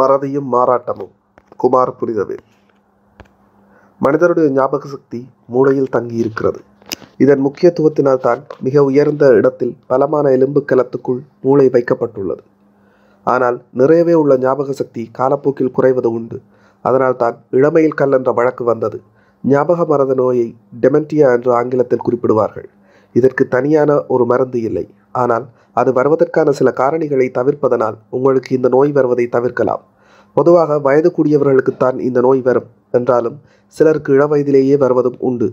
மறதியும் மாறாட்டமும். குமார் புரிதவேல் மனிதருடைய ஞாபக சக்தி மூளையில் தங்கியிருக்கிறது. இதன் முக்கியத்துவத்தினால் தான் மிக உயர்ந்த இடத்தில் பலமான எலும்பு கலத்துக்குள் மூளை வைக்கப்பட்டுள்ளது. ஆனால் நிறையவே உள்ள ஞாபக சக்தி காலப்போக்கில் குறைவது உண்டு. அதனால் தான் இளமையில் கல் என்ற வழக்கு வந்தது. ஞாபக மறத நோயை டெமென்டியா என்று ஆங்கிலத்தில் குறிப்பிடுவார்கள். இதற்கு தனியான ஒரு மருந்து இல்லை. ஆனால் அது வருவதற்கான சில காரணிகளை தவிர்ப்பதனால் உங்களுக்கு இந்த நோய் வருவதை தவிர்க்கலாம். பொதுவாக வயது கூடியவர்களுக்குத்தான் இந்த நோய் வரும் என்றாலும் சிலருக்கு இளவயதிலேயே வருவதும் உண்டு.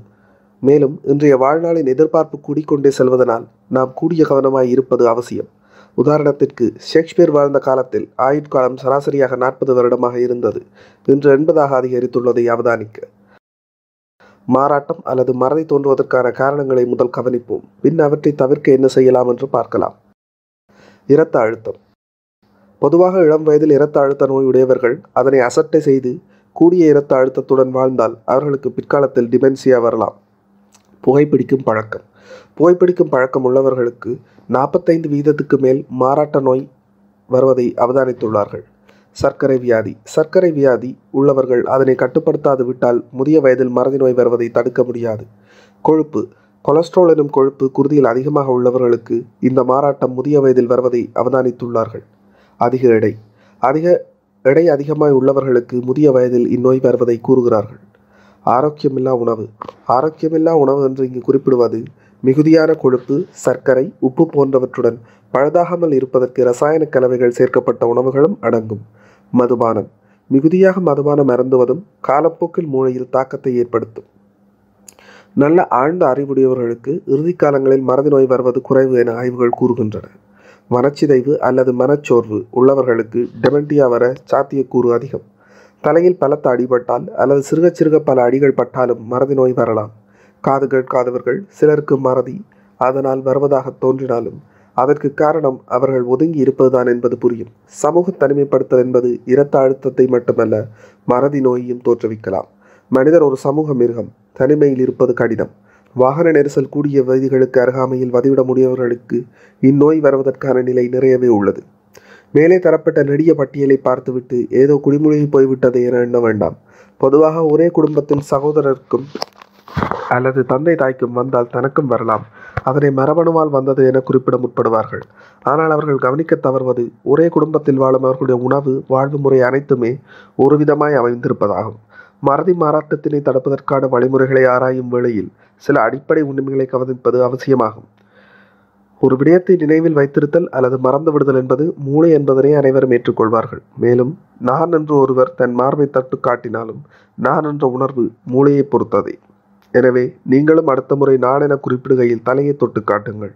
மேலும் இன்றைய வாழ்நாளின் எதிர்பார்ப்பு கூடிக்கொண்டே செல்வதனால் நாம் கூடிய கவனமாய் இருப்பது அவசியம். உதாரணத்திற்கு ஷேக்ஸ்பியர் வாழ்ந்த காலத்தில் ஆயுட்காலம் சராசரியாக நாற்பது வருடமாக இருந்தது. இன்று எண்பதாக அதிகரித்துள்ளதை அவதானிக்க. மாறாட்டம் அல்லது மறதி தோன்றுவதற்கான காரணங்களை முதல் கவனிப்போம். பின் அவற்றை தவிர்க்க என்ன செய்யலாம் என்று பார்க்கலாம். இரத்த அழுத்தம். பொதுவாக இளம் வயதில் இரத்த அழுத்த நோய் உடையவர்கள் அதனை அசட்டை செய்து கூடிய இரத்த அழுத்தத்துடன் வாழ்ந்தால் அவர்களுக்கு பிற்காலத்தில் டிமென்சியா வரலாம். புகைப்பிடிக்கும் பழக்கம். புகைப்பிடிக்கும் பழக்கம் உள்ளவர்களுக்கு நாற்பத்தைந்து வீதத்துக்கு மேல் மாறாட்ட நோய் வருவதை அவதானித்துள்ளார்கள். சர்க்கரை வியாதி. சர்க்கரை வியாதி உள்ளவர்கள் அதனை கட்டுப்படுத்தாது விட்டால் முதிய வயதில் மறதி நோய் வருவதை தடுக்க முடியாது. கொழுப்பு. கொலஸ்ட்ரால் எனும் கொழுப்பு குருதியில் அதிகமாக உள்ளவர்களுக்கு இந்த மாறாட்டம் முதிய வயதில் வருவதை அவதானித்துள்ளார்கள். அதிக எடை. அதிக எடை அதிகமாய் உள்ளவர்களுக்கு முதிய வயதில் இந்நோய் வருவதை கூறுகிறார்கள். ஆரோக்கியமில்லா உணவு. ஆரோக்கியமில்லா உணவு என்று இங்கு குறிப்பிடுவது மிகுதியான கொழுப்பு சர்க்கரை உப்பு போன்றவற்றுடன் பழுதாகாமல் இருப்பதற்கு ரசாயன கலவைகள் சேர்க்கப்பட்ட உணவுகளும் அடங்கும். மதுபானம். மிகுதியாக மதுபானம் அருந்துவதும் காலப்போக்கில் மூளையில் தாக்கத்தை ஏற்படுத்தும். நல்ல ஆழ்ந்த அறிவுடையவர்களுக்கு இறுதி காலங்களில் மறதி நோய் வருவது குறைவு என ஆய்வுகள் கூறுகின்றன. மனச்சிதைவு அல்லது மனச்சோர்வு உள்ளவர்களுக்கு டெமென்டியா வர சாத்தியக்கூறு அதிகம். தலையில் பலத்த அடிபட்டால் அல்லது சிறுக சிறுக பல அடிகள் பட்டாலும் மறதி நோய் வரலாம். காது கேட்காதவர்கள் சிலருக்கு மறதி அதனால் வருவதாக தோன்றினாலும் அதற்கு காரணம் அவர்கள் ஒதுங்கி இருப்பதுதான் என்பது புரியும். சமூக தனிமைப்படுத்தல் என்பது இரத்த அழுத்தத்தை மட்டுமல்ல மறதி நோயையும் தோற்றுவிக்கலாம். மனிதர் ஒரு சமூக மிருகம். தனிமையில் இருப்பது கடினம். வாகன நெரிசல் கூடிய வயதிகளுக்கு அருகாமையில் வதிவிட முடியவர்களுக்கு இந்நோய் வருவதற்கான நிலை நிறையவே உள்ளது. மேலே தரப்பட்ட நெடிய பட்டியலை பார்த்துவிட்டு ஏதோ குடிமொழி போய்விட்டது என எண்ண வேண்டாம். பொதுவாக ஒரே குடும்பத்தின் சகோதரருக்கும் அல்லது தந்தை தாய்க்கும் வந்தால் தனக்கும் வரலாம். அதனை மரபணுவால் வந்தது என குறிப்பிட முற்படுவார்கள். ஆனால் அவர்கள் கவனிக்க தவறுவது ஒரே குடும்பத்தில் வாழும் அவர்களுடைய உணவு வாழ்வு முறை அனைத்துமே ஒரு விதமாய் அமைந்திருப்பதாகும். மறதி மாறாட்டத்தினை தடுப்பதற்கான வழிமுறைகளை ஆராயும் வேளையில் சில அடிப்படை உண்மைகளை கவனிப்பது அவசியமாகும். ஒரு விடயத்தை நினைவில் வைத்திருத்தல் அல்லது மறந்து விடுதல் என்பது மூளை என்பதனை அனைவரும் ஏற்றுக்கொள்வார்கள். மேலும் நான் என்று ஒருவர் தன் மார்பை தட்டு காட்டினாலும் நான் என்ற உணர்வு மூளையை பொறுத்ததே. எனவே நீங்களும் அடுத்த முறை நான் என குறிப்பிடுகையில் தலையை தொட்டு காட்டுங்கள்.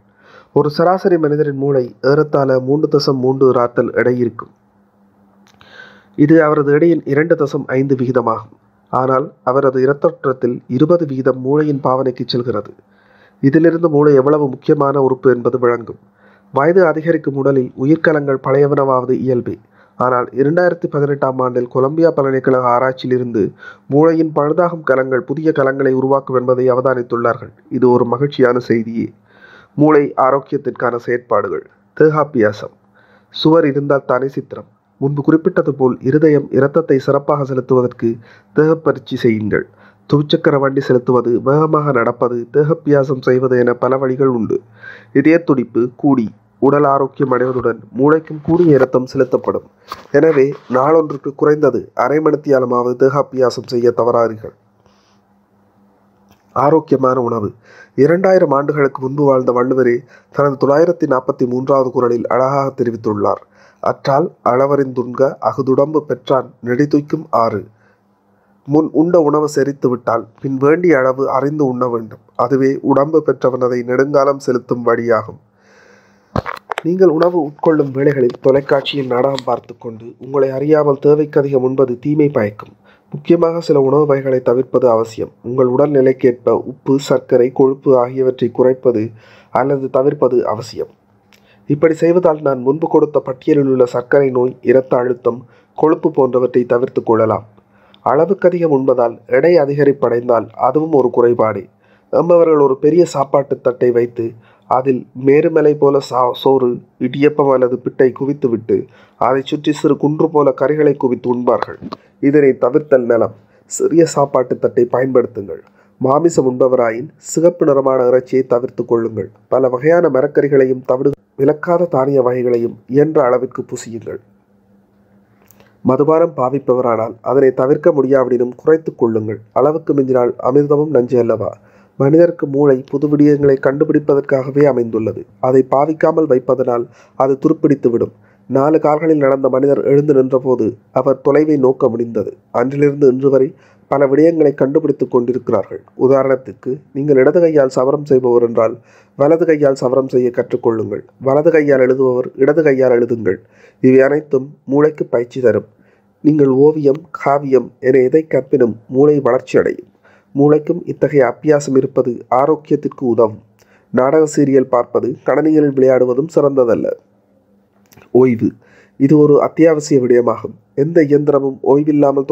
ஒரு சராசரி மனிதரின் மூளை ஏறத்தாழ மூன்று தசம் மூன்று ராத்தல் எடை இருக்கும். இது அவரது எடையின் இரண்டு தசம் ஐந்து விகிதமாகும். ஆனால் அவரது இரத்தோற்றத்தில் இருபது வீதம் மூளையின் பாவனைக்கு செல்கிறது. இதிலிருந்து மூளை எவ்வளவு முக்கியமான உறுப்பு என்பது விளங்கும். வயது அதிகரிக்கும் உடலில் உயிர்க்கலங்கள் பழையவனவாவது இயல்பே. ஆனால் இரண்டாயிரத்தி பதினெட்டாம் ஆண்டில் கொலம்பியா பல்கலைக்கழக ஆராய்ச்சியிலிருந்து மூளையின் பழுதாகும் கலங்கள் புதிய கலங்களை உருவாக்கும் என்பதை அவதானித்துள்ளார்கள். இது ஒரு மகிழ்ச்சியான செய்தியே. மூளை ஆரோக்கியத்திற்கான செயற்பாடுகள். தேகாபியாசம். சுவர் இருந்தால் தானே சித்திரம். முன்பு குறிப்பிட்டது போல் இருதயம் இரத்தத்தை சிறப்பாக செலுத்துவதற்கு தேகப்பயிற்சி செய்யுங்கள். துவிச்சக்கர வண்டி செலுத்துவது வேகமாக நடப்பது தேகப்பியாசம் செய்வது என பல வழிகள் உண்டு. இதய துடிப்பு கூடி உடல் ஆரோக்கியம் அடைவதுடன் மூளைக்கும் கூடிய இரத்தம் செலுத்தப்படும். எனவே நாளொன்றுக்கு குறைந்தது அரை மணித்தியாலமாவது தேகாபியாசம் செய்ய தவறாதீர்கள். ஆரோக்கியமான உணவு. இரண்டாயிரம் ஆண்டுகளுக்கு முன்பு வாழ்ந்த வள்ளுவரே தனது தொள்ளாயிரத்தி நாற்பத்தி மூன்றாவது குரலில் அழகாக தெரிவித்துள்ளார். அற்றால் அளவறிந்துண்க அகுதுடம்பு பெற்றான் நெடிதுய்க்கும் ஆறு. முன் உண்ட உணவு செரித்து விட்டால் பின் வேண்டிய அளவு அறிந்து உண்ண வேண்டும். அதுவே உடம்பு பெற்றவனதை நெடுங்காலம் செலுத்தும் வழியாகும். நீங்கள் உணவு உட்கொள்ளும் வேளைகளில் தொலைக்காட்சியில் நாடகம் பார்த்து கொண்டு உங்களை அறியாமல் தேவைக்கு அதிகம் உண்பது தீமை பயக்கும். முக்கியமாக சில உணவு வகைகளை தவிர்ப்பது அவசியம். உங்கள் உடல்நிலைக்கேற்ப உப்பு சர்க்கரை கொழுப்பு ஆகியவற்றை குறைப்பது அல்லது தவிர்ப்பது அவசியம். இப்படி செய்வதால் நான் முன்பு கொடுத்த பட்டியலில் உள்ள சர்க்கரை நோய் இரத்த அழுத்தம் கொழுப்பு போன்றவற்றை தவிர்த்து கொள்ளலாம். அளவுக்கு அதிகம் உண்பதால் எடை அதிகரிப்படைந்தால் அதுவும் ஒரு குறைபாடே. எம்பவர்கள் ஒரு பெரிய சாப்பாட்டு தட்டை வைத்து அதில் மேருமலை போல சா சோறு இடியப்பம் அல்லது பிட்டை குவித்துவிட்டு அதைச் சுற்றி சிறு குன்று போல கறிகளை குவித்து உண்பார்கள். இதனை தவிர்த்தல் நலம். சிறிய சாப்பாட்டு தட்டை பயன்படுத்துங்கள். மாமிசம் உண்பவராயின் சிகப்பு நிறமான இறைச்சியை தவிர்த்து கொள்ளுங்கள். பல வகையான மரக்கறிகளையும் தவிடு விலக்காத தானிய வகைகளையும் இயன்ற அளவிற்கு புசியுங்கள். மதுபானம் பாவிப்பவரானால் அதனை தவிர்க்க முடியாவிடனும் குறைத்துக் கொள்ளுங்கள். அளவுக்கு மிஞ்சினால் அமிர்தமும் நஞ்சு அல்லவா? மனிதருக்கு மூளை புது விடயங்களை கண்டுபிடிப்பதற்காகவே அமைந்துள்ளது. அதை பாவிக்காமல் வைப்பதனால் அது துருப்பிடித்துவிடும். நாலு கால்களில் நடந்த மனிதர் எழுந்து நின்றபோது அவர் தொலைவை நோக்க முடிந்தது. அன்றிலிருந்து இன்று வரை பல விடயங்களை கண்டுபிடித்துக் கொண்டிருக்கிறார்கள். உதாரணத்துக்கு நீங்கள் இடது கையால் சவரம் செய்பவர் என்றால் வலது கையால் சவரம் செய்ய கற்றுக்கொள்ளுங்கள் வலது கையால் எழுதுபவர் இடது கையால் எழுதுங்கள். இவை அனைத்தும் மூளைக்கு பயிற்சி தரும். நீங்கள் ஓவியம் காவியம் என எதை கற்பினும் மூளை வளர்ச்சி அடையும் மூளைக்கும் இத்தகைய அப்பியாசம் இருப்பது ஆரோக்கியத்திற்கு உதவும். நாடக சீரியல் பார்ப்பது கணனிகளில் விளையாடுவதும் சிறந்ததல்ல. ஓய்வு. இது ஒரு அத்தியாவசிய விடயமாகும். எந்த இயந்திரமும் ஓய்வில்லாமல்